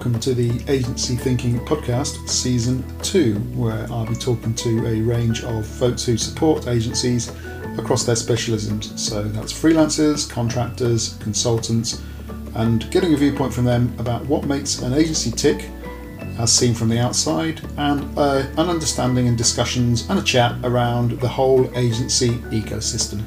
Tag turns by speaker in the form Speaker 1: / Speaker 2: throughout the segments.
Speaker 1: welcome to the Agency Thinking Podcast, Season 2, where I'll be talking to a range of folks who support agencies across their specialisms. So that's freelancers, contractors, consultants, and getting a viewpoint from them about what makes an agency tick, as seen from the outside, and uh, an understanding and discussions and a chat around the whole agency ecosystem.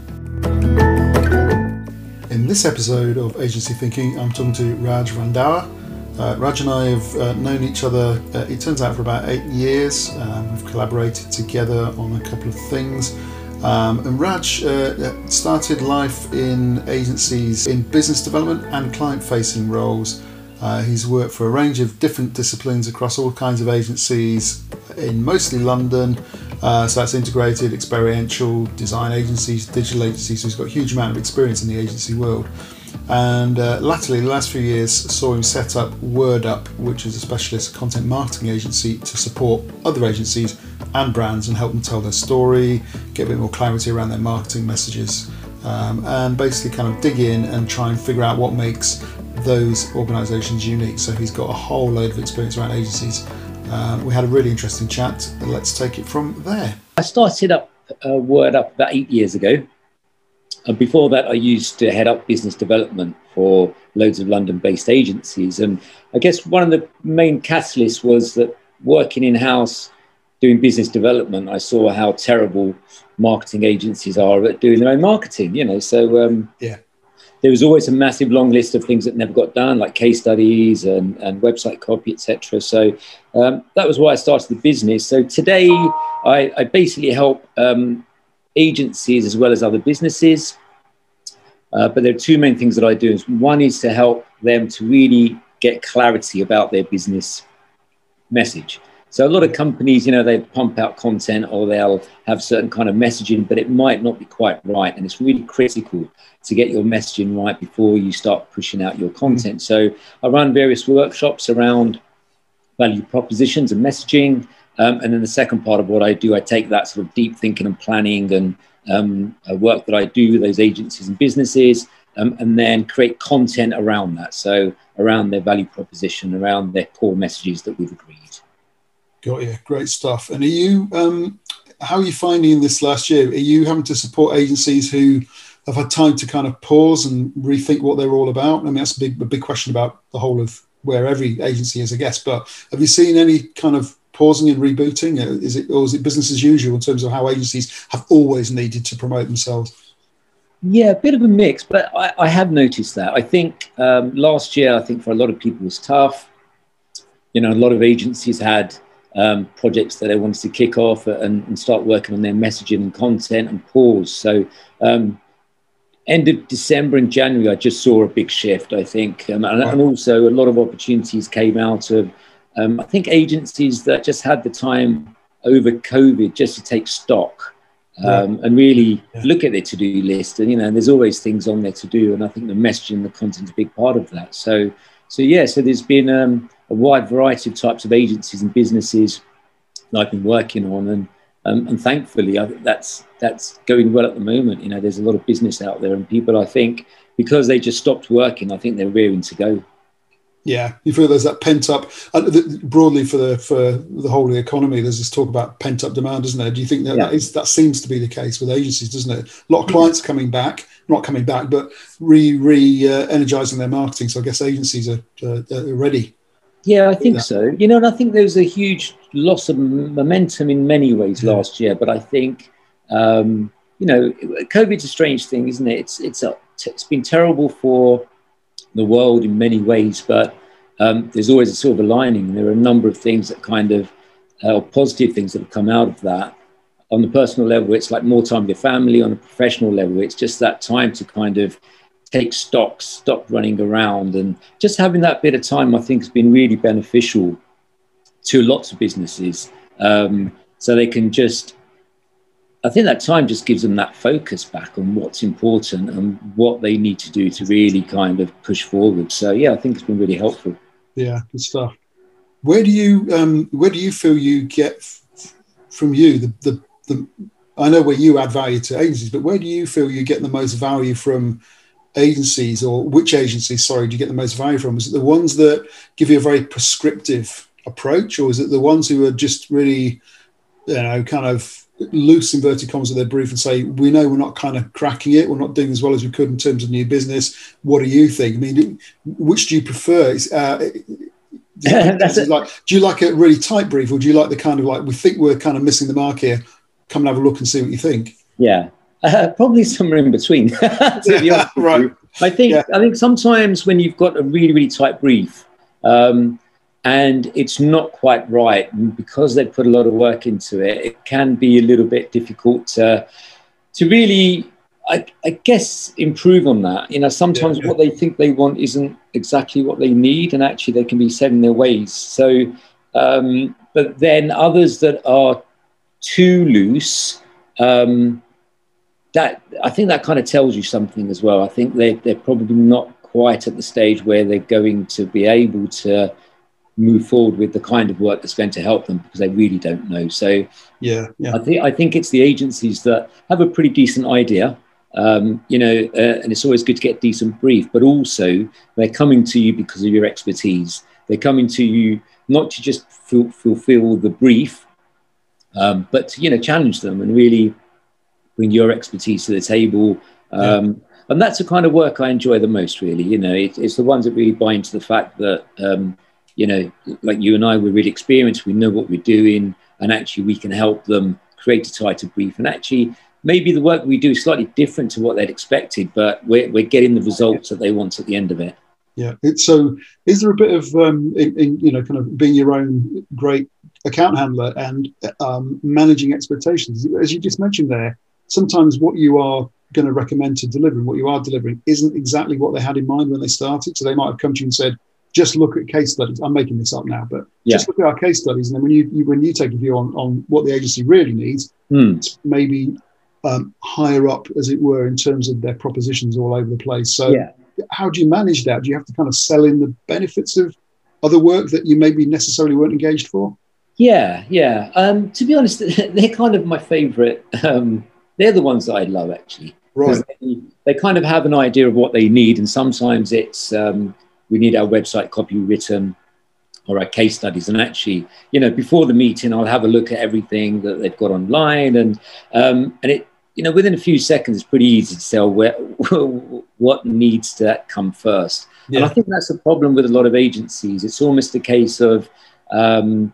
Speaker 1: In this episode of Agency Thinking, I'm talking to Raj Randhawa. Uh, Raj and I have uh, known each other, uh, it turns out, for about eight years. Um, we've collaborated together on a couple of things. Um, and Raj uh, started life in agencies in business development and client facing roles. Uh, he's worked for a range of different disciplines across all kinds of agencies in mostly London. Uh, so that's integrated, experiential, design agencies, digital agencies. So he's got a huge amount of experience in the agency world. And uh, latterly, the last few years, saw him set up WordUp, which is a specialist content marketing agency to support other agencies and brands and help them tell their story, get a bit more clarity around their marketing messages, um, and basically kind of dig in and try and figure out what makes those organisations unique. So he's got a whole load of experience around agencies. Um, we had a really interesting chat. Let's take it from there.
Speaker 2: I started up uh, WordUp about eight years ago. And before that, I used to head up business development for loads of London based agencies. And I guess one of the main catalysts was that working in house, doing business development, I saw how terrible marketing agencies are at doing their own marketing, you know. So, um,
Speaker 1: yeah.
Speaker 2: There was always a massive long list of things that never got done, like case studies and, and website copy, etc. So um, that was why I started the business. So today, I, I basically help um, agencies as well as other businesses. Uh, but there are two main things that I do. One is to help them to really get clarity about their business message. So a lot of companies, you know, they pump out content or they'll have certain kind of messaging, but it might not be quite right. And it's really critical to get your messaging right before you start pushing out your content. So I run various workshops around value propositions and messaging. Um, and then the second part of what I do, I take that sort of deep thinking and planning and um, work that I do with those agencies and businesses, um, and then create content around that. So around their value proposition, around their core messages that we've agreed.
Speaker 1: Got you. Great stuff. And are you, um, how are you finding this last year? Are you having to support agencies who have had time to kind of pause and rethink what they're all about? I mean, that's a big, a big question about the whole of where every agency is, I guess. But have you seen any kind of pausing and rebooting? Uh, is it or is it business as usual in terms of how agencies have always needed to promote themselves?
Speaker 2: Yeah, a bit of a mix, but I, I have noticed that. I think um, last year, I think for a lot of people was tough. You know, a lot of agencies had um, projects that they wanted to kick off and, and, start working on their messaging and content and pause. So, um, end of December and January, I just saw a big shift. I think, um, and, and, also a lot of opportunities came out of um, I think agencies that just had the time over COVID just to take stock um, yeah. and really yeah. look at their to-do list. And you know, there's always things on there to do, and I think the messaging, the content, is a big part of that. So, so yeah, so there's been um, a wide variety of types of agencies and businesses that I've been working on, and um, and thankfully, I think that's that's going well at the moment. You know, there's a lot of business out there, and people, I think, because they just stopped working, I think they're rearing to go.
Speaker 1: Yeah, you feel there's that pent up broadly for the for the whole of the economy. There's this talk about pent up demand, isn't there? Do you think that yeah. that, is, that seems to be the case with agencies, doesn't it? A lot of clients coming back, not coming back, but re re uh, energizing their marketing. So I guess agencies are, uh, are ready.
Speaker 2: Yeah, I think so. You know, and I think there was a huge loss of momentum in many ways yeah. last year. But I think, um, you know, COVID's a strange thing, isn't it? It's it's a, it's been terrible for the world in many ways, but um, there's always a silver lining. There are a number of things that kind of, uh, positive things that have come out of that. On the personal level, it's like more time with your family. On a professional level, it's just that time to kind of take stock, stop running around. And just having that bit of time, I think, has been really beneficial to lots of businesses. Um, so they can just I think that time just gives them that focus back on what's important and what they need to do to really kind of push forward. So yeah, I think it's been really helpful.
Speaker 1: Yeah, good stuff. Where do you um, where do you feel you get f- from you the, the the I know where you add value to agencies, but where do you feel you get the most value from agencies, or which agencies, sorry, do you get the most value from? Is it the ones that give you a very prescriptive approach, or is it the ones who are just really, you know, kind of loose inverted commas of their brief and say, we know we're not kind of cracking it, we're not doing as well as we could in terms of new business. What do you think? I mean, which do you prefer? Uh, like, do you like a really tight brief, or do you like the kind of like we think we're kind of missing the mark here? Come and have a look and see what you think.
Speaker 2: Yeah, uh, probably somewhere in between. right. I think yeah. I think sometimes when you've got a really really tight brief, um, and it's not quite right. And because they put a lot of work into it, it can be a little bit difficult to, to really, I, I guess, improve on that. You know, sometimes yeah, yeah. what they think they want isn't exactly what they need, and actually they can be set in their ways. So, um, but then others that are too loose, um, that I think that kind of tells you something as well. I think they they're probably not quite at the stage where they're going to be able to move forward with the kind of work that's going to help them because they really don't know. So
Speaker 1: yeah, yeah.
Speaker 2: I think I think it's the agencies that have a pretty decent idea. Um, you know, uh, and it's always good to get decent brief, but also they're coming to you because of your expertise. They're coming to you not to just ful- fulfill the brief, um, but to, you know, challenge them and really bring your expertise to the table. Um, yeah. And that's the kind of work I enjoy the most, really. You know, it, it's the ones that really buy into the fact that um, you know, like you and I, we're really experienced, we know what we're doing, and actually we can help them create a tighter brief. And actually, maybe the work we do is slightly different to what they'd expected, but we're, we're getting the results that they want at the end of it.
Speaker 1: Yeah. It's, so, is there a bit of, um, in, in, you know, kind of being your own great account handler and um, managing expectations? As you just mentioned there, sometimes what you are going to recommend to deliver and what you are delivering isn't exactly what they had in mind when they started. So they might have come to you and said, just look at case studies. I'm making this up now, but yeah. just look at our case studies, and then when you, you, when you take a view on on what the agency really needs,
Speaker 2: mm.
Speaker 1: maybe um, higher up, as it were, in terms of their propositions all over the place. So,
Speaker 2: yeah.
Speaker 1: how do you manage that? Do you have to kind of sell in the benefits of other work that you maybe necessarily weren't engaged for?
Speaker 2: Yeah, yeah. Um, to be honest, they're kind of my favourite. Um, they're the ones that I love actually.
Speaker 1: Right.
Speaker 2: They, they, kind of have an idea of what they need, and sometimes it's um, we need our website copy written or our case studies. And actually, you know, before the meeting, I'll have a look at everything that they've got online, and um, and it, you know, within a few seconds, it's pretty easy to tell where what needs to come first. Yeah. And I think that's a problem with a lot of agencies. It's almost a case of um,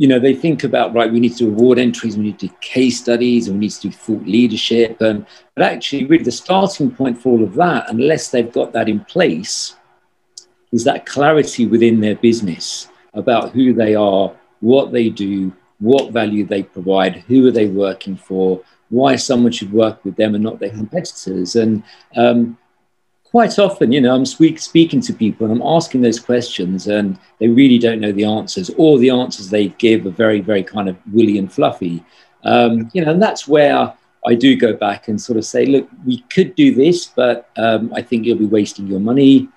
Speaker 2: you know, they think about, right, we need to do award entries, we need to do case studies, and we need to do thought leadership. And, but actually, really, the starting point for all of that, unless they've got that in place, is that clarity within their business about who they are, what they do, what value they provide, who are they working for, why someone should work with them and not their competitors. And um, quite often, you know, I'm speak, speaking to people and I'm asking those questions and they really don't know the answers, or the answers they give are very, very kind of woolly and fluffy. Um, you know, and that's where I do go back and sort of say, look, we could do this, but um, I think you'll be wasting your money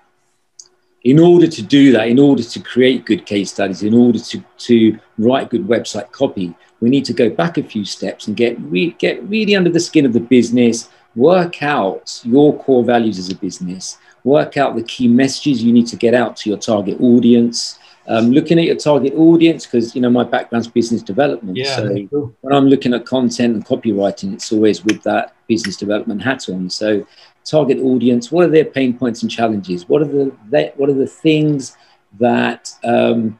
Speaker 2: in order to do that, in order to create good case studies, in order to, to write good website copy, we need to go back a few steps and get, re- get really under the skin of the business, work out your core values as a business, work out the key messages you need to get out to your target audience. Um, looking at your target audience, because you know my background's business development.
Speaker 1: Yeah,
Speaker 2: so cool. when I'm looking at content and copywriting, it's always with that business development hat on. So target audience, what are their pain points and challenges? What are the what are the things that um,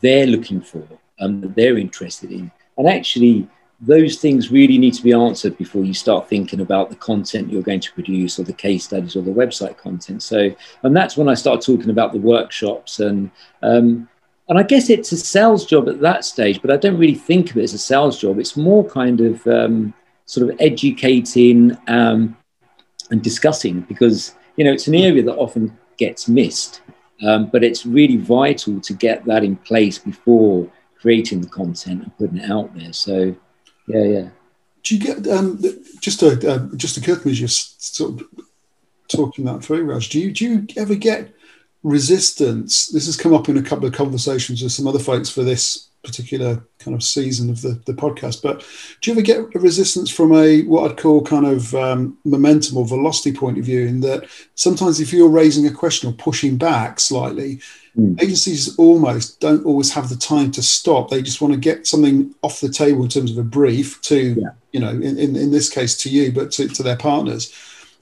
Speaker 2: they're looking for and that they're interested in? And actually, those things really need to be answered before you start thinking about the content you're going to produce or the case studies or the website content. So, and that's when I start talking about the workshops and um, and I guess it's a sales job at that stage, but I don't really think of it as a sales job. It's more kind of um, sort of educating um, and discussing because you know it's an area that often gets missed, um, but it's really vital to get that in place before creating the content and putting it out there. So, yeah, yeah.
Speaker 1: Do you get um, just to uh, just occurred to me just sort of talking that through, Raj? Do you do you ever get resistance? This has come up in a couple of conversations with some other folks for this particular kind of season of the, the podcast. But do you ever get a resistance from a what I'd call kind of um, momentum or velocity point of view? In that sometimes if you're raising a question or pushing back slightly, mm. agencies almost don't always have the time to stop. They just want to get something off the table in terms of a brief to, yeah. you know, in, in, in this case to you, but to, to their partners.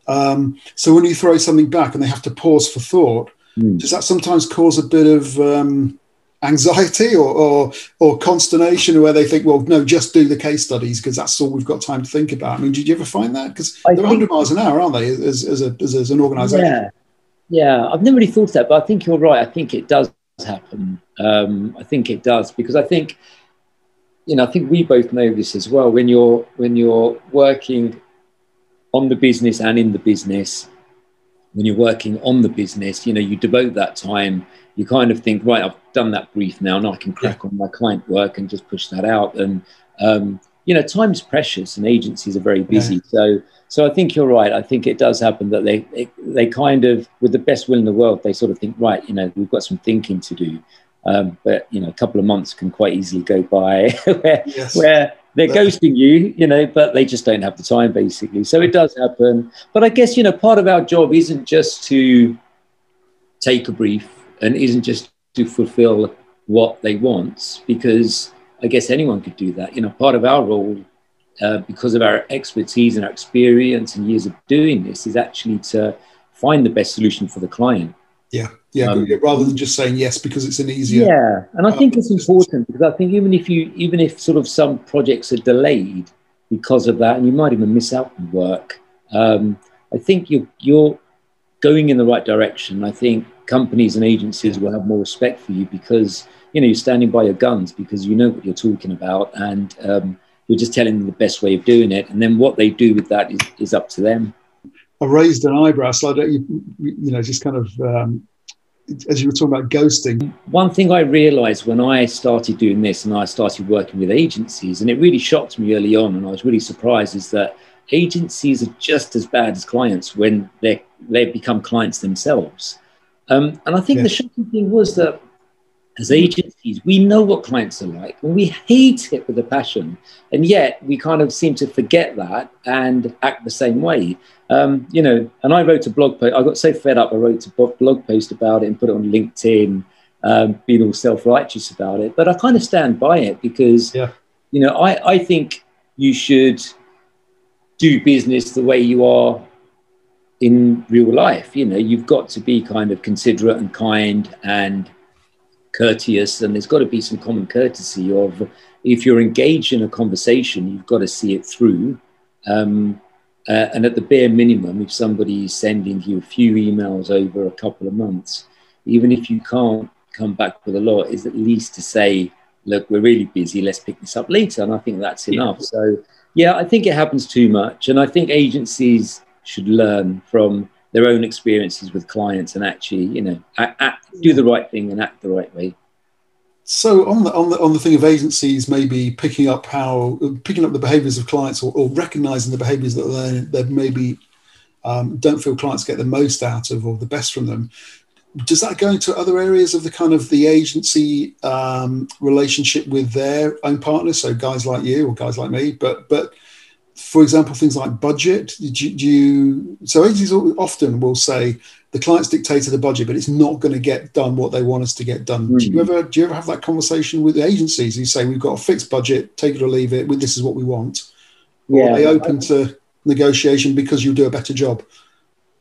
Speaker 1: Um, so when you throw something back and they have to pause for thought, mm. does that sometimes cause a bit of um, anxiety or, or, or consternation where they think, well, no, just do the case studies because that's all we've got time to think about. I mean, did you ever find that? Because they're think, 100 miles an hour, aren't they, as, as, a, as, as an organisation?
Speaker 2: Yeah. yeah, I've never really thought of that, but I think you're right. I think it does happen. Um, I think it does because I think, you know, I think we both know this as well. When you're when you're working on the business and in the business, when you're working on the business, you know, you devote that time. You kind of think, right, I've done that brief now, now I can crack on my client work and just push that out. And um, you know, time's precious, and agencies are very busy. Yeah. So, so I think you're right. I think it does happen that they, they they kind of, with the best will in the world, they sort of think, right, you know, we've got some thinking to do. Um, but you know, a couple of months can quite easily go by where, yes. where they're ghosting you, you know, but they just don't have the time basically. So it does happen. But I guess, you know, part of our job isn't just to take a brief and isn't just to fulfill what they want, because I guess anyone could do that. You know, part of our role, uh, because of our expertise and our experience and years of doing this, is actually to find the best solution for the client.
Speaker 1: Yeah, yeah. Um, rather than just saying yes because it's an easier.
Speaker 2: Yeah, and I think it's important because I think even if you, even if sort of some projects are delayed because of that, and you might even miss out on work. Um, I think you're you're going in the right direction. I think companies and agencies will have more respect for you because you know you're standing by your guns because you know what you're talking about and um, you're just telling them the best way of doing it, and then what they do with that is, is up to them.
Speaker 1: I raised an eyebrow, so I don't, you, you know, just kind of um, as you were talking about ghosting.
Speaker 2: One thing I realized when I started doing this and I started working with agencies, and it really shocked me early on, and I was really surprised, is that agencies are just as bad as clients when they they become clients themselves. Um, and I think yeah. the shocking thing was that as agencies, we know what clients are like and we hate it with a passion. And yet we kind of seem to forget that and act the same way. Um, you know, and I wrote a blog post. I got so fed up, I wrote a blog post about it and put it on LinkedIn, um, being all self righteous about it. But I kind of stand by it because, yeah. you know, I, I think you should do business the way you are in real life. You know, you've got to be kind of considerate and kind and courteous, and there's got to be some common courtesy of if you're engaged in a conversation, you've got to see it through. Um, uh, and at the bare minimum, if somebody's sending you a few emails over a couple of months, even if you can't come back with a lot, is at least to say, look, we're really busy, let's pick this up later. And I think that's enough. Yeah. So, yeah, I think it happens too much. And I think agencies should learn from their own experiences with clients and actually, you know, act, act, do the right thing and act the right way.
Speaker 1: So on the on the on the thing of agencies maybe picking up how picking up the behaviours of clients or, or recognizing the behaviours that they, they maybe um, don't feel clients get the most out of or the best from them. Does that go into other areas of the kind of the agency um, relationship with their own partners? So guys like you or guys like me, but but for example, things like budget. Do you, do you, so agencies often will say the client's dictated the budget, but it's not going to get done what they want us to get done. Mm. Do you hmm. ever do you ever have that conversation with the agencies? You say we've got a fixed budget, take it or leave it. This is what we want. Or yeah, are they open to negotiation because you do a better job?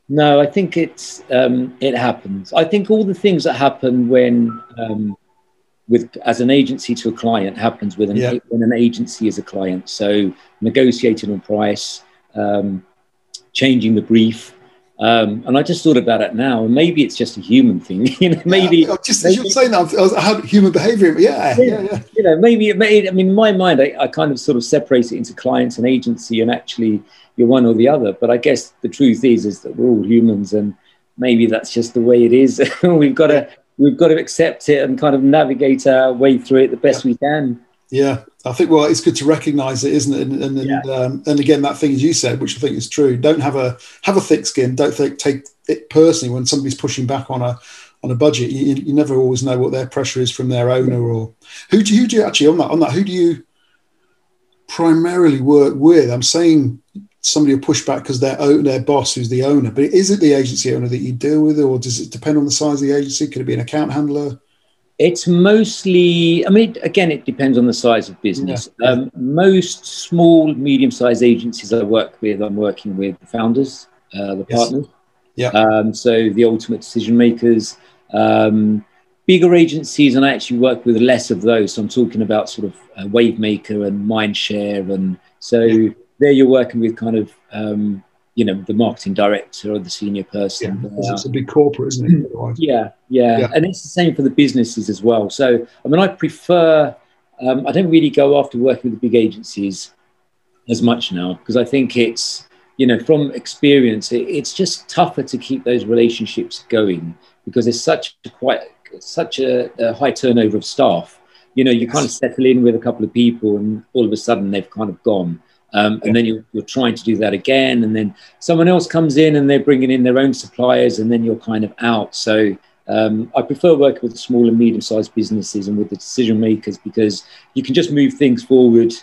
Speaker 2: No, I think it's um, it happens. I think all the things that happen when um, with as an agency to a client happens with an, yeah. when an agency is a client. So negotiating on price, um, changing the brief. Um, and I just thought about it now, and maybe it's just a human thing. you know, maybe
Speaker 1: yeah, just maybe, as you're saying that, I had human behaviour. Yeah, yeah, yeah,
Speaker 2: You know, maybe it may. I mean, in my mind, I, I kind of sort of separate it into clients and agency, and actually, you're one or the other. But I guess the truth is, is that we're all humans, and maybe that's just the way it is. We've got to we've got to accept it and kind of navigate our way through it the best yeah. we can.
Speaker 1: Yeah, I think well, it's good to recognise it, isn't it? And and, yeah. um, and, again, that thing as you said, which I think is true. Don't have a have a thick skin. Don't think, take it personally when somebody's pushing back on a on a budget, you, you never always know what their pressure is from their owner or who do, who do you actually on that on that who do you primarily work with? I'm saying somebody will push back because their their boss who's the owner, but is it the agency owner that you deal with, or does it depend on the size of the agency? Could it be an account handler?
Speaker 2: It's mostly, I mean, again, it depends on the size of business. Yeah. Um, most small, medium sized agencies I work with, I'm working with the founders, uh, the yes. partners.
Speaker 1: Yeah.
Speaker 2: Um, so the ultimate decision makers. Um, bigger agencies, and I actually work with less of those. So I'm talking about sort of uh, Wavemaker and Mindshare. And so yeah. There you're working with kind of, um, you know, the marketing director or the senior person.
Speaker 1: Yeah, it's a big corporate, isn't it?
Speaker 2: Yeah, yeah, yeah, And it's the same for the businesses as well. So, I mean, I prefer, um, I don't really go after working with the big agencies as much now because I think it's, you know, from experience, it, it's just tougher to keep those relationships going because there's such a quite such a, a high turnover of staff. You know, you yes. kind of settle in with a couple of people, and all of a sudden they've kind of gone. Um, and then you're, you're, trying to do that again, and then someone else comes in and they're bringing in their own suppliers, and then you're kind of out. So um, I prefer working with small and medium-sized businesses and with the decision makers because you can just move things forward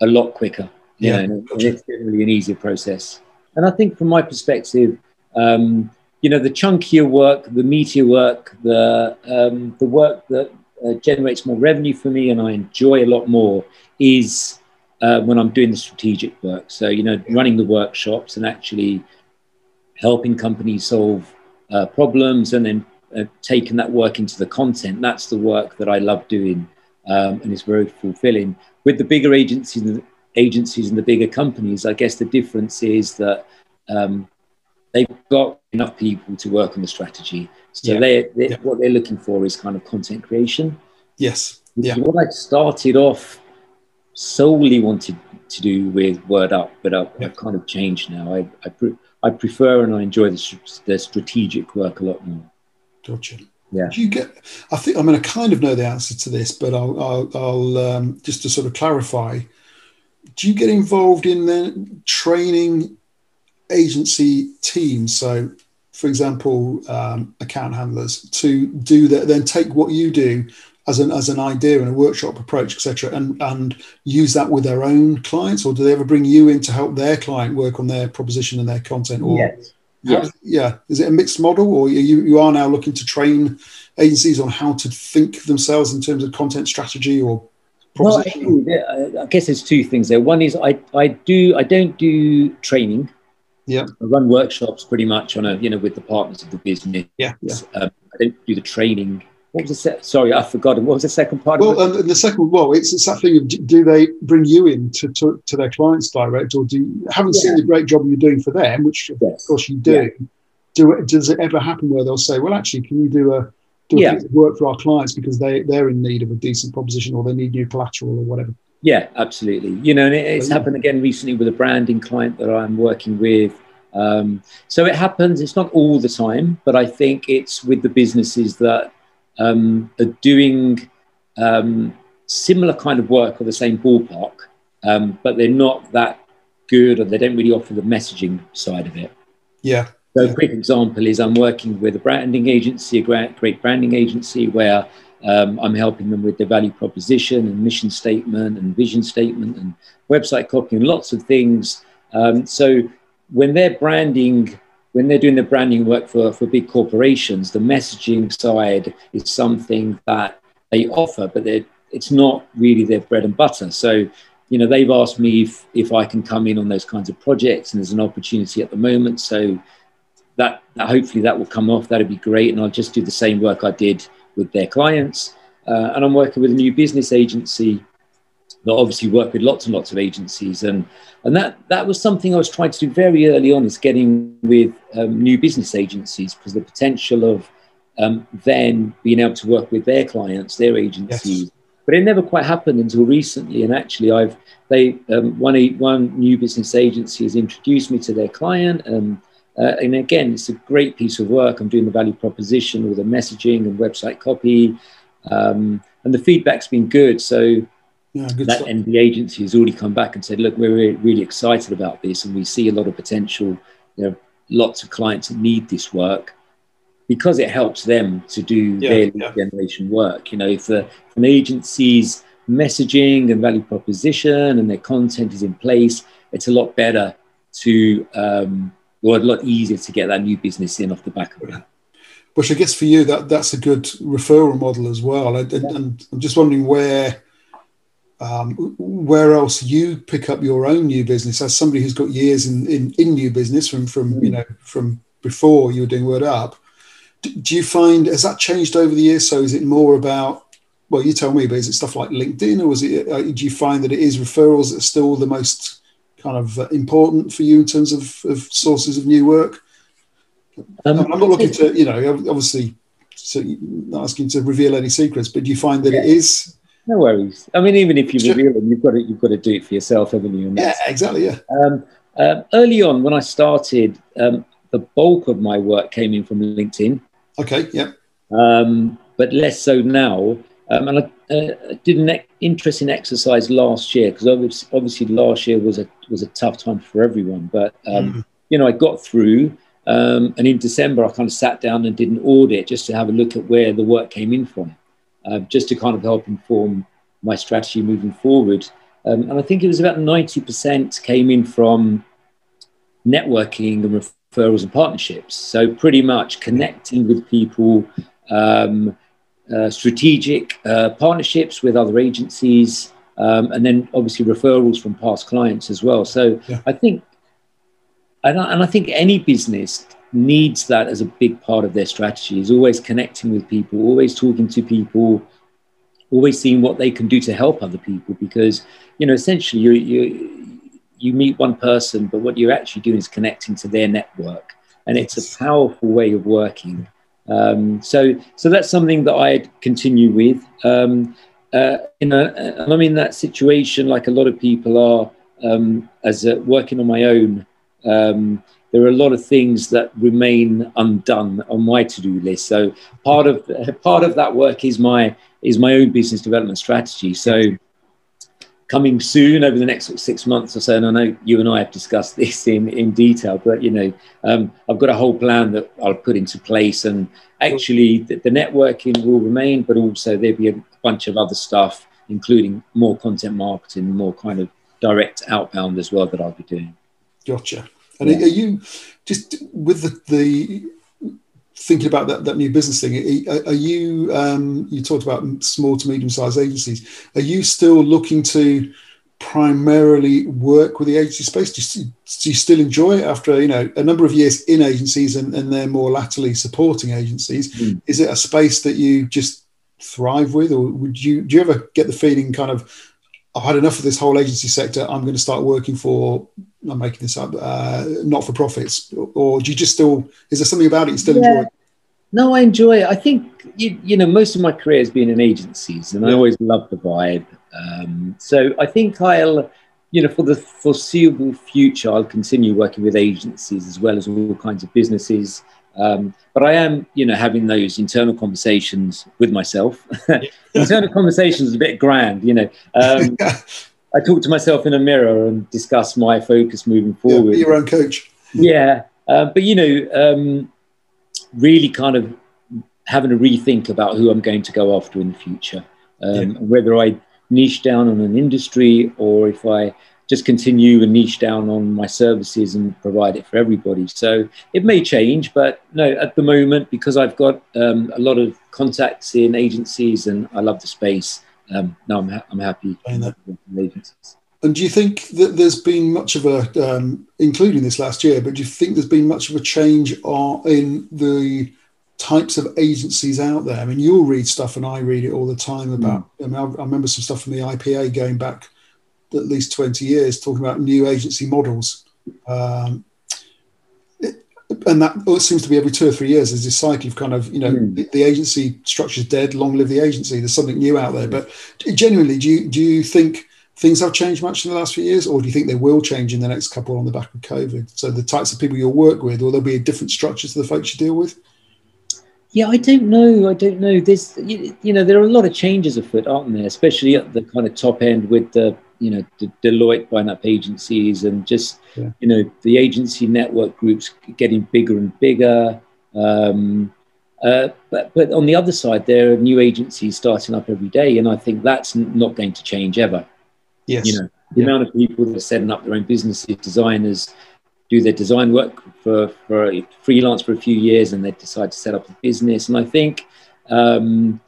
Speaker 2: a lot quicker.
Speaker 1: Yeah,
Speaker 2: know, and it's generally an easier process. And I think, from my perspective, um, you know, the chunkier work, the meatier work, the um, the work that uh, generates more revenue for me and I enjoy a lot more is uh, when I'm doing the strategic work. So, you know, running the workshops and actually helping companies solve uh, problems and then uh, taking that work into the content. That's the work that I love doing um, and it's very fulfilling. With the bigger agencies, agencies and the bigger companies, I guess the difference is that um, they've got enough people to work on the strategy. So yeah. they, they yeah. what they're looking for is kind of content creation.
Speaker 1: Yes.
Speaker 2: Yeah. What I started off solely wanted to do with Word Up, but I've, yeah. I've kind of changed now. I I, pre- I prefer and I enjoy the, the strategic work a lot more.
Speaker 1: Gotcha.
Speaker 2: Yeah.
Speaker 1: Do you get? I think I mean I kind of know the answer to this, but I'll I'll, I'll um, just to sort of clarify. Do you get involved in the training agency teams. So, for example, um, account handlers to do that, then take what you do as an as an idea and a workshop approach, etc., and and use that with their own clients, or do they ever bring you in to help their client work on their proposition and their content? Or
Speaker 2: yes.
Speaker 1: Yes. yeah, is it a mixed model, or you you are now looking to train agencies on how to think themselves in terms of content strategy or
Speaker 2: well, I, I guess there's two things there. One is I, I do I don't do training
Speaker 1: yeah.
Speaker 2: I run workshops pretty much on a, you know, with the partners of the business.
Speaker 1: Yeah. yeah.
Speaker 2: Um, I don't do the training. What was the se- sorry, I've forgotten. What was the second part?
Speaker 1: Well, um, the second, well, it's, it's that thing of do they bring you in to, to, to their clients direct, or do you haven't yeah. seen the great job you're doing for them, which yes. of course you do. Yeah. Do it, does it ever happen where they'll say, well, actually, can you do a do a yeah. work for our clients because they they're in need of a decent proposition or they need new collateral or whatever?
Speaker 2: Yeah, absolutely. You know, and it, it's happened again recently with a branding client that I'm working with. Um, so it happens. It's not all the time, but I think it's with the businesses that um, are doing um, similar kind of work or the same ballpark, um, but they're not that good or they don't really offer the messaging side of it.
Speaker 1: Yeah.
Speaker 2: So a quick example is I'm working with a branding agency, a great branding agency where um, I'm helping them with their value proposition and mission statement and vision statement and website copy and lots of things. Um, so when they're branding, when they're doing the branding work for, for big corporations, the messaging side is something that they offer, but it's not really their bread and butter. So, you know, they've asked me if, if I can come in on those kinds of projects, and there's an opportunity at the moment. So that, that hopefully that will come off. That'd be great, and I'll just do the same work I did with their clients. Uh, and I'm working with a new business agency that obviously work with lots and lots of agencies, and and that that was something I was trying to do very early on is getting with um, new business agencies because the potential of um, then being able to work with their clients, their agencies. Yes. But it never quite happened until recently, and actually, I've they um, one one new business agency has introduced me to their client, and uh, and again, it's a great piece of work. I'm doing the value proposition, all the messaging and website copy, um, and the feedback's been good. So
Speaker 1: yeah,
Speaker 2: that, and the agency has already come back and said, look, we're really, really excited about this and we see a lot of potential. You know, lots of clients that need this work. because it helps them to do yeah, their yeah. generation work. You know, if, the, if an agency's messaging and value proposition and their content is in place, it's a lot better to, um, or a lot easier to get that new business in off the back of that.
Speaker 1: Which I guess for you, that that's a good referral model as well. And, and, and I'm just wondering where um, where else you pick up your own new business as somebody who's got years in, in, in new business from from mm. you know from before you were doing Word Up. Do you find has that changed over the years? So is it more about well, you tell me, but is it stuff like LinkedIn, or is it? Uh, do you find that it is referrals that are still the most kind of uh, important for you in terms of, of sources of new work? Um, I'm not looking to, you know, obviously, so not asking to reveal any secrets, but do you find that yeah. it is?
Speaker 2: No worries. I mean, even if you reveal them, you've got to you've got to do it for yourself, haven't you?
Speaker 1: Yeah, exactly. Yeah.
Speaker 2: Um, uh, early on, when I started, um, the bulk of my work came in from LinkedIn.
Speaker 1: Okay. Yeah.
Speaker 2: Um, but less so now. Um, and I uh, did an interesting exercise last year because obviously, obviously, last year was a was a tough time for everyone. But um, mm. you know, I got through. Um, and in December, I kind of sat down and did an audit just to have a look at where the work came in from, uh, just to kind of help inform my strategy moving forward. Um, and I think it was about 90% came in from networking and referrals and partnerships. So pretty much connecting with people, um, uh, strategic uh, partnerships with other agencies, um, and then obviously referrals from past clients as well. So yeah. I think, and I, and I think any business needs that as a big part of their strategy. Is always connecting with people, always talking to people, always seeing what they can do to help other people. Because you know, essentially, you you you meet one person, but what you're actually doing is connecting to their network, and it's a powerful way of working. Um, so, so that's something that I'd continue with. Um, uh, you know, and I'm in that situation like a lot of people are um, as uh, working on my own. Um, there are a lot of things that remain undone on my to-do list. So part of part of that work is my is my own business development strategy. So coming soon over the next six months or so. And I know you and I have discussed this in, in detail, but you know, um, I've got a whole plan that I'll put into place. And actually, the, the networking will remain, but also there'll be a bunch of other stuff, including more content marketing, more kind of direct outbound as well that I'll be doing.
Speaker 1: Gotcha. And yeah. are you just with the, the thinking about that, that new business thing, are, you, um, you talked about small to medium sized agencies, are you still looking to primarily work with the agency space? Do you, do you still enjoy it after, you know, a number of years in agencies and, and they're more latterly supporting agencies? Mm. Is it a space that you just thrive with or would you, do you ever get the feeling kind of, I've had enough of this whole agency sector. I'm going to start working for. I'm making this up. Uh, not for profits, or do you just still? Is there something about it you still yeah. enjoy?
Speaker 2: No, I enjoy it. I think you, you know most of my career has been in agencies, and yeah. I always loved the vibe. Um, so I think I'll, you know, for the foreseeable future, I'll continue working with agencies as well as all kinds of businesses. Um, but I am, you know, having those internal conversations with myself. internal conversations is a bit grand, you know. Um, I talk to myself in a mirror and discuss my focus moving forward.
Speaker 1: Yeah, your own coach.
Speaker 2: Yeah, uh, but you know, um, really kind of having a rethink about who I'm going to go after in the future, um, yeah. whether I niche down on an industry or if I just continue and niche down on my services and provide it for everybody. So it may change, but no, at the moment, because I've got um, a lot of contacts in agencies and I love the space, um, no, I'm, ha- I'm happy agencies.
Speaker 1: And do you think that there's been much of a, um, including this last year, but do you think there's been much of a change in the types of agencies out there? I mean, you'll read stuff and I read it all the time about, mm. I mean, I, I remember some stuff from the IPA going back at least 20 years talking about new agency models. Um, it, and that seems to be every two or three years. There's this cycle of kind of, you know, mm. the, the, agency structure's dead, long live the agency. There's something new out there. But genuinely, do you, do you think things have changed much in the last few years, or do you think they will change in the next couple on the back of COVID? So the types of people you'll work with, or there'll be a different structure to the folks you deal with?
Speaker 2: Yeah, I don't know. I don't know. There's, you, you know, there are a lot of changes afoot, aren't there? Especially at the kind of top end with the you know Deloitte buying up agencies and just yeah. you know the agency network groups getting bigger and bigger. Um, Uh, but, but on the other side, there are new agencies starting up every day, and I think that's not going to change ever.
Speaker 1: Yes.
Speaker 2: You know, the yeah. amount of people that are setting up their own businesses, designers, do their design work for, for freelance for a few years, and they decide to set up a business. And I think, um,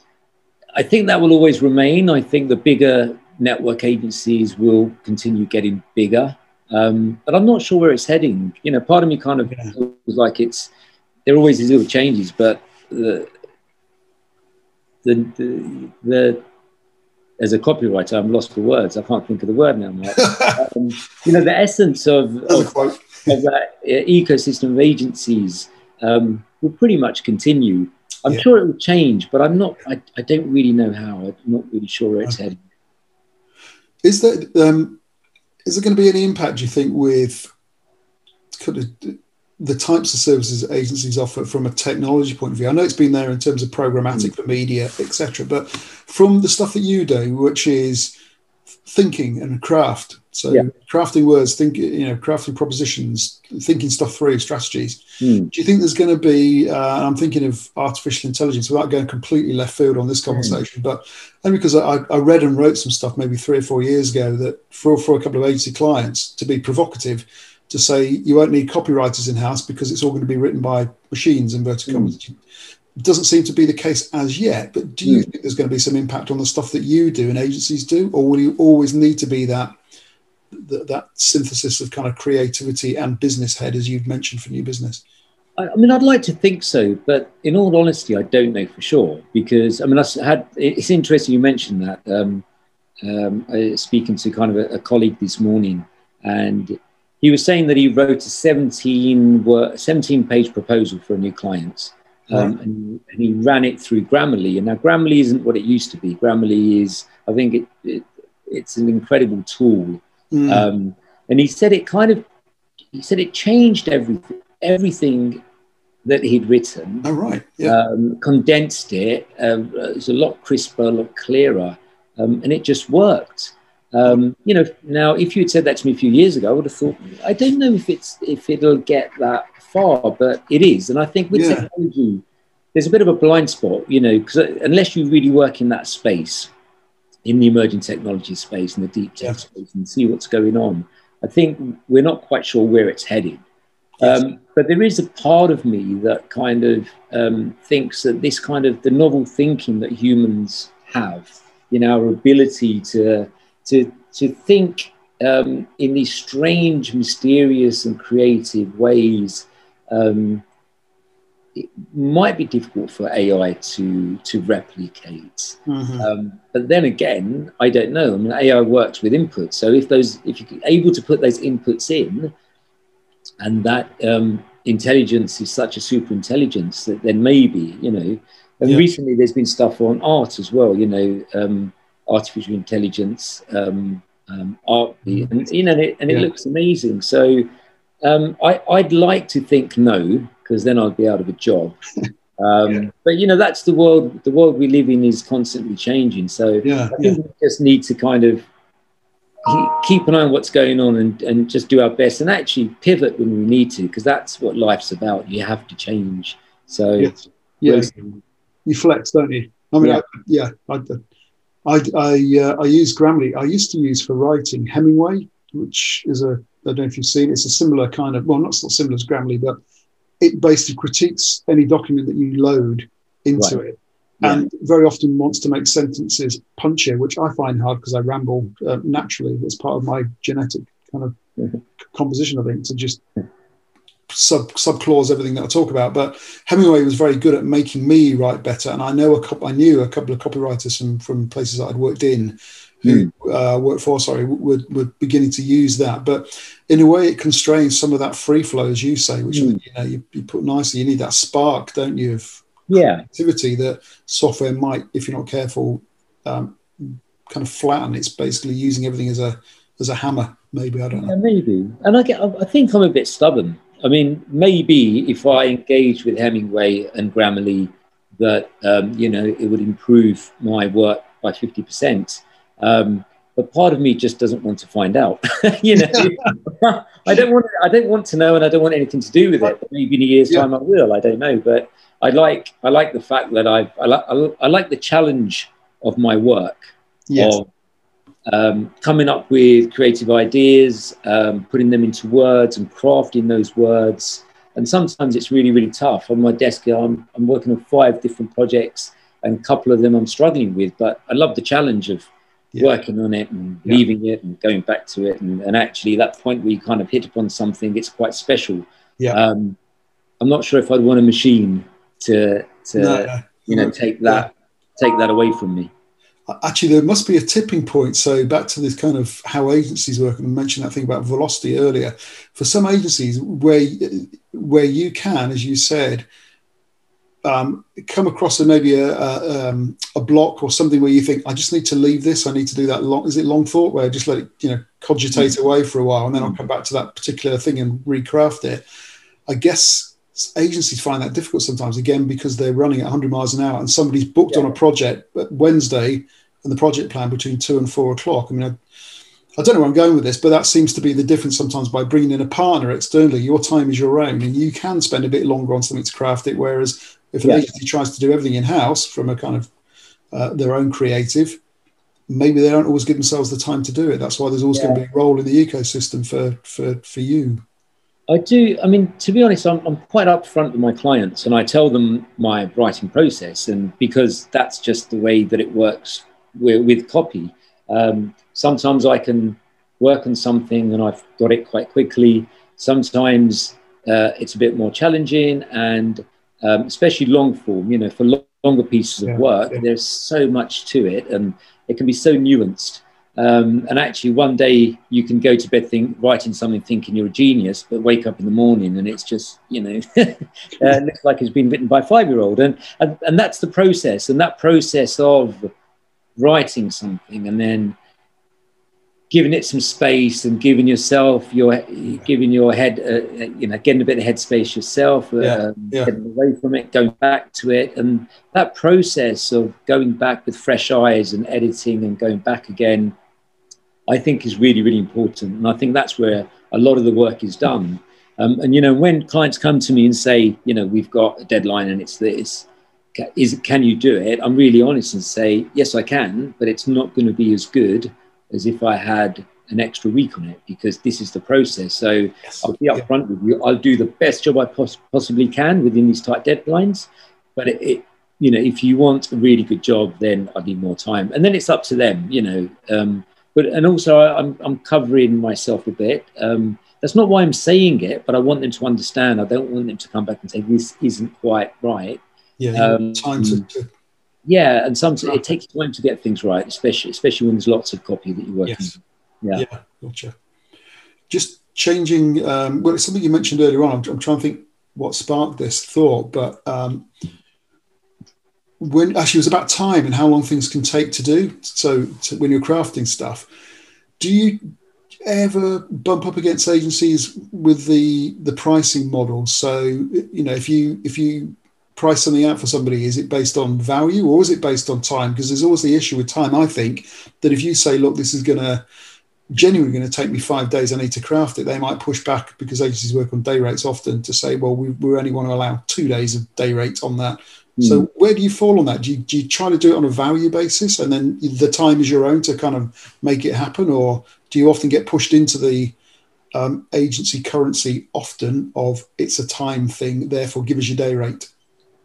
Speaker 2: I think that will always remain. I think the bigger network agencies will continue getting bigger, um, but I'm not sure where it's heading. You know, part of me kind of yeah. feels like it's there are always these little changes, but the, the, the, the as a copywriter, I'm lost for words. I can't think of the word now. um, you know, the essence of, of, of that ecosystem of agencies um, will pretty much continue. I'm yeah. sure it will change, but I'm not. I, I don't really know how. I'm not really sure where it's okay. heading.
Speaker 1: Is that um, is there going to be any impact? Do you think with kind of the types of services agencies offer from a technology point of view. I know it's been there in terms of programmatic mm. for media, etc. But from the stuff that you do, which is thinking and craft, so yeah. crafting words, think you know, crafting propositions, thinking stuff through, strategies. Mm. Do you think there's going to be? Uh, I'm thinking of artificial intelligence without going completely left field on this hmm. conversation, mm. but only because I, I read and wrote some stuff maybe three or four years ago that for for a couple of agency clients to be provocative to say you won't need copywriters in house because it's all going to be written by machines inverted commas. Mm. Doesn't seem to be the case as yet. But do you mm. think there's going to be some impact on the stuff that you do and agencies do, or will you always need to be that that, that synthesis of kind of creativity and business head, as you've mentioned for new business?
Speaker 2: I mean, I'd like to think so, but in all honesty, I don't know for sure because I mean, I had. It's interesting you mentioned that. Um, um, I speaking to kind of a, a colleague this morning, and he was saying that he wrote a 17, 17 page proposal for a new client. Um, right. and, and, he ran it through Grammarly. And now Grammarly isn't what it used to be. Grammarly is, I think, it, it it's an incredible tool. Mm. Um, and he said it kind of, he said it changed everything, everything that he'd written.
Speaker 1: Oh, right. Yeah.
Speaker 2: Um, condensed it. Um, it was a lot crisper, a lot clearer, um, and it just worked. Um, you know, now if you had said that to me a few years ago, I would have thought, I don't know if it's if it'll get that far, but it is. And I think with yeah. technology, there's a bit of a blind spot, you know, because unless you really work in that space, in the emerging technology space and the deep tech yeah. space, and see what's going on, I think we're not quite sure where it's headed. Yes. Um, but there is a part of me that kind of um, thinks that this kind of the novel thinking that humans have, you know, our ability to to to think um, in these strange, mysterious, and creative ways. Um, it might be difficult for AI to to replicate, mm-hmm. um, but then again, I don't know. I mean, AI works with inputs, so if those if you're able to put those inputs in, and that um, intelligence is such a super intelligence that then maybe you know. And yeah. recently, there's been stuff on art as well. You know, um, artificial intelligence um, um, art, mm. and you know, and it, and it looks amazing. So um, I, would like to think no, because then I'd be out of a job. Um, yeah. But you know, that's the world. The world we live in is constantly changing. So
Speaker 1: yeah,
Speaker 2: I think we just need to kind of keep an eye on what's going on and, and just do our best and actually pivot when we need to, because that's what life's about. You have to change. So
Speaker 1: yes. yeah, you flex, don't you? I mean, yeah, I, yeah, I, I, I, uh, I use Grammarly. I used to use for writing Hemingway, which is a, I don't know if you've seen, it's a similar kind of, well, not so similar as Grammarly, but it basically critiques any document that you load into right. it. Yeah. And very often wants to make sentences punchier, which I find hard because I ramble uh, naturally. It's part of my genetic kind of mm-hmm. composition, I think, to just sub subclause everything that I talk about. But Hemingway was very good at making me write better, and I know a couple. I knew a couple of copywriters from from places that I'd worked in, who mm. uh, worked for. Sorry, were were beginning to use that. But in a way, it constrains some of that free flow, as you say, which mm. you know you, you, put nicely. You need that spark, don't you? Of
Speaker 2: yeah,
Speaker 1: activity that software might, if you're not careful, um, kind of flatten. It's basically using everything as a as a hammer. Maybe I don't know.
Speaker 2: Maybe, and I get. I think I'm a bit stubborn I mean, maybe if I engage with Hemingway and Grammarly, that um, you know it would improve my work by fifty percent. Um, but part of me just doesn't want to find out. you know, I don't want I don't want to know, and I don't want anything to do with it. Maybe in a year's yeah. time I will. I don't know, but I like I like the fact that I I like I like the challenge of my work. Yes. Of, um, coming up with creative ideas, um, putting them into words, and crafting those words. And sometimes it's really, really tough. On my desk, I'm, I'm working on five different projects, and a couple of them I'm struggling with. But I love the challenge of yeah. working on it and yeah. leaving it and going back to it. And, and, actually, that point where you kind of hit upon something, it's quite special.
Speaker 1: Yeah. Um,
Speaker 2: I'm not sure if I'd want a machine to, to no, no. you know, take that, yeah. take that away from me
Speaker 1: actually there must be a tipping point. So back to this kind of how agencies work and I mentioned that thing about velocity earlier. For some agencies where where you can as you said um, come across a, maybe a, a, um, a, block or something where you think I just need to leave this. I need to do that long is it long thought? Where I just let it you know cogitate mm-hmm. away for a while and then I'll come back to that particular thing and recraft it. I guess agencies find that difficult sometimes again because they're running at 100 miles an hour and somebody's booked yeah. on a project but Wednesday and the project plan between two and four o'clock. I mean, I, I, don't know where I'm going with this, but that seems to be the difference sometimes by bringing in a partner externally. Your time is your own, and you can spend a bit longer on something to craft it. Whereas if an yeah. agency tries to do everything in house from a kind of uh, their own creative, maybe they don't always give themselves the time to do it. That's why there's always yeah. going to be a role in the ecosystem for for for you.
Speaker 2: I do. I mean, to be honest, I'm, I'm quite upfront with my clients, and I tell them my writing process, and because that's just the way that it works with, with copy. Um, sometimes I can work on something and I've got it quite quickly. Sometimes uh, it's a bit more challenging, and um, especially long form. You know, for longer pieces of yeah, work, yeah. there's so much to it, and it can be so nuanced. Um, and actually, one day you can go to bed think, writing something thinking you're a genius, but wake up in the morning and it's just, you know, uh, looks like it's been written by a five year old. And, and, and that's the process. And that process of writing something and then giving it some space and giving yourself your giving your head uh, you know getting a bit of headspace yourself uh, yeah, yeah. getting away from it going back to it and that process of going back with fresh eyes and editing and going back again I think is really, really important. And I think that's where a lot of the work is done. Um, and, you know, when clients come to me and say, you know, we've got a deadline and it's this, is can you do it? I'm really honest and say, yes, I can, but it's not going to be as good as if I had an extra week on it because this is the process. So yes. I'll be upfront yeah. with you. I'll do the best job I pos- possibly can within these tight deadlines. But it, it, you know, if you want a really good job, then I need more time. And then it's up to them, you know. Um, but and also I, am I'm, I'm covering myself a bit. Um, that's not why I'm saying it, but I want them to understand. I don't want them to come back and say this isn't quite right.
Speaker 1: Yeah, um, time to, to,
Speaker 2: Yeah, and sometimes it takes time to get things right, especially especially when there's lots of copy that you're working. Yes.
Speaker 1: Yeah. yeah, gotcha. Just changing. Um, well, it's something you mentioned earlier on. I'm, I'm, trying to think what sparked this thought, but um, when actually it was about time and how long things can take to do. So to, when you're crafting stuff, do you ever bump up against agencies with the the pricing model? So you know if you if you price something out for somebody, is it based on value or is it based on time? Because there's always the issue with time. I think that if you say, look, this is going to genuinely going to take me five days, I need to craft it, they might push back because agencies work on day rates often to say, well, we, we only want to allow two days of day rate on that so hmm. where do you fall on that? Do you, do you try to do it on a value basis and then the time is your own to kind of make it happen? Or do you often get pushed into the um, agency currency often of it's a time thing, therefore give us your day rate?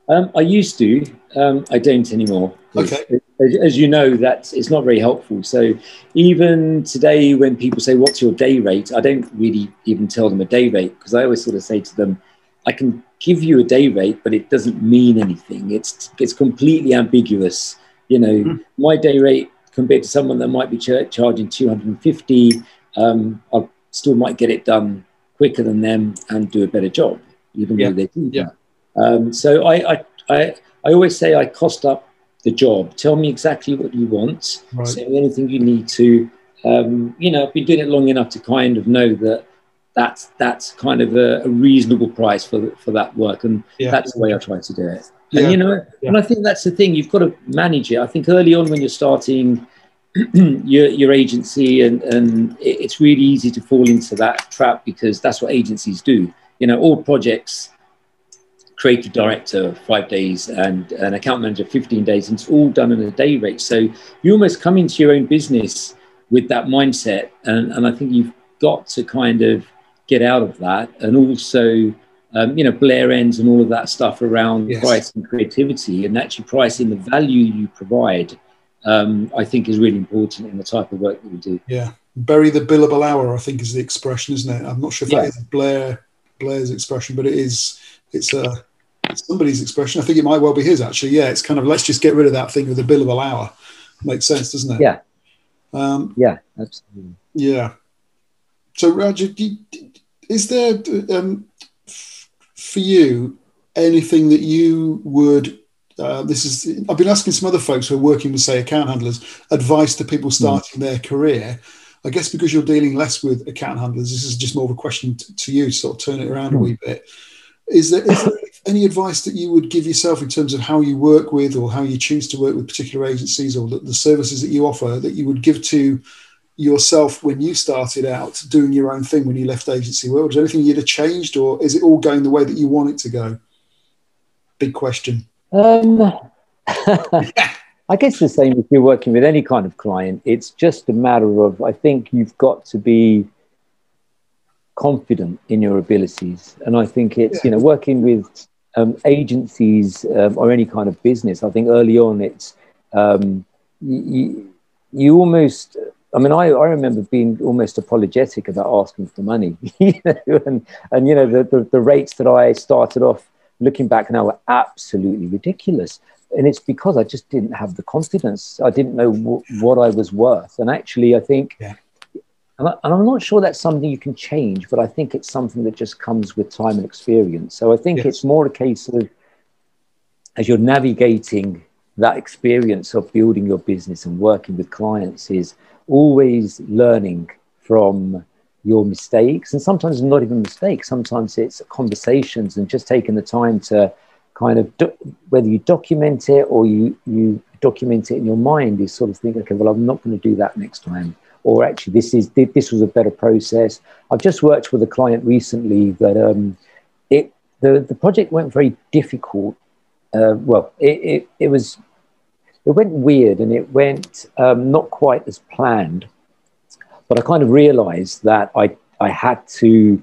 Speaker 2: Um, I used to. Um, I don't anymore.
Speaker 1: Okay.
Speaker 2: As, as, you know, that it's not very helpful. So even today, when people say, "What's your day rate?" I don't really even tell them a day rate because I always sort of say to them, "I can give you a day rate, but it doesn't mean anything. It's it's completely ambiguous. You know, mm. my day rate compared to someone that might be ch- charging 250, um, I still might get it done quicker than them and do a better job, even yeah. though they do
Speaker 1: yeah.
Speaker 2: Um, so I, I, I, I always say I cost up the job. Tell me exactly what you want. Right. Say anything you need to. Um, you know, I've been doing it long enough to kind of know that that's that's kind of a, a, reasonable price for for that work, and yeah. that's the way I try to do it. And you know, yeah. and I think that's the thing you've got to manage it. I think early on when you're starting, your, your agency, and, and it's really easy to fall into that trap because that's what agencies do. You know, all projects, creative director five days and an account manager 15 days, and it's all done on a day rate. So you almost come into your own business with that mindset, and, and I think you've got to kind of get out of that, and also. Um, you know, Blair Enns and all of that stuff around yes. price and creativity, and actually pricing the value you provide um, I think is really important in the type of work that we do.
Speaker 1: Yeah, bury the billable hour. I think is the expression, isn't it? I'm not sure if yeah. that is Blair Blair's expression, but it is. It's a it's somebody's expression. I think it might well be his actually. Yeah, it's kind of let's just get rid of that thing with the billable hour. Makes sense, doesn't it?
Speaker 2: Yeah. Um, yeah, absolutely.
Speaker 1: Yeah. So, Roger, is there um, for you anything that you would uh, this is I've been asking some other folks who are working with say account handlers advice to people hmm. starting mm. their career. I guess because you're dealing less with account handlers, this is just more of a question to, to you, to sort of turn it around mm. a hmm. wee bit. Is there, is there any advice that you would give yourself in terms of how you work with or how you choose to work with particular agencies or the, the services that you offer that you would give to yourself when you started out doing your own thing when you left agency world? Is there anything you'd have changed or is it all going the way that you want it to go? Big question. Um,
Speaker 2: I guess the same if you're working with any kind of client. It's just a matter of, I think you've got to be confident in your abilities. And I think it's, yeah. you know, working with um, agencies um, or any kind of business, I think early on it's, um, you, you almost, I mean, I, I remember being almost apologetic about asking for money, you know, and, and, you know, the, the, the rates that I started off looking back now are absolutely ridiculous. And it's because I just didn't have the confidence. I didn't know w- what I was worth. And actually, I think, yeah. And, I, I'm not sure that's something you can change, but I think it's something that just comes with time and experience. So I think yes. it's more a case of as you're navigating that experience of building your business and working with clients, is always learning from your mistakes and sometimes not even mistakes sometimes it's conversations and just taking the time to kind of do, whether you document it or you you document it in your mind is sort of think okay well i'm not going to do that next time. Or actually this is this was a better process. I've just worked with a client recently that um it the the project went very difficult. Uh, well it, it, it was it went weird and it went um, not quite as planned. But I kind of realized that I, I had to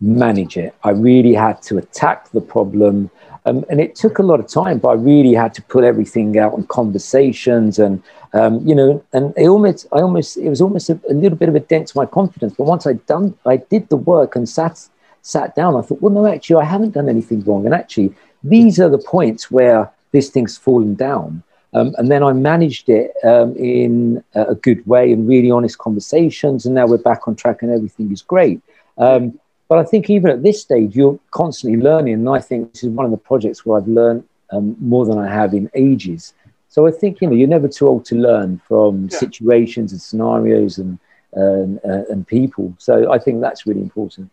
Speaker 2: manage it. I really had to attack the problem. Um, and it took a lot of time, but I really had to put everything out on conversations and, um, you know, and it almost, I almost, it was almost a, a, little bit of a dent to my confidence. But once I'd done, I did the work and sat, sat down, I thought, well, no, actually, I haven't done anything wrong. And actually, these are the points where this thing's fallen down. Um, and then I managed it um, in a good way and really honest conversations. And now we're back on track and everything is great. Um, but I think even at this stage, you're constantly learning. And I think this is one of the projects where I've learned um, more than I have in ages. So I think, you know, you're never too old to learn from yeah. situations and scenarios and, uh, and people. So I think that's really important.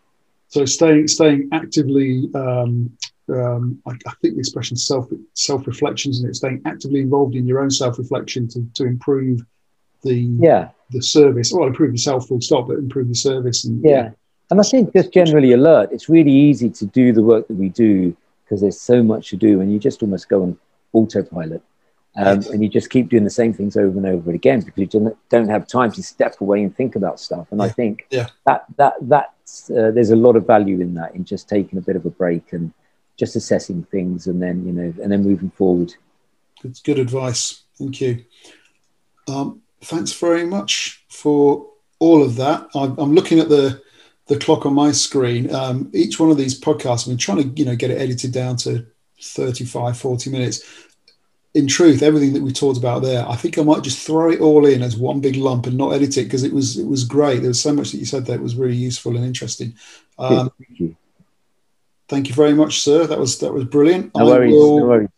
Speaker 1: So staying, staying actively um, um, I, I, think the expression self self reflections and it's staying actively involved in your own self reflection to, to improve the
Speaker 2: yeah
Speaker 1: the service or well, improve yourself full stop but improve the service and
Speaker 2: yeah and I think just generally alert it's really easy to do the work that we do because there's so much to do and you just almost go on autopilot um, and you just keep doing the same things over and over again because you don't have time to step away and think about stuff. And
Speaker 1: yeah.
Speaker 2: I think
Speaker 1: yeah.
Speaker 2: that that that's uh, there's a lot of value in that in just taking a bit of a break and just assessing things and then you know and then moving forward.
Speaker 1: It's good advice. Thank you. Um, thanks very much for all of that. I'm, I'm, looking at the the clock on my screen um, each one of these podcasts i've been trying to you know get it edited down to 35 40 minutes in truth everything that we talked about there i think i might just throw it all in as one big lump and not edit it because it was it was great there was so much that you said that was really useful and interesting um, thank you very much, sir. That was that was brilliant.
Speaker 2: No worries. Will, no worries.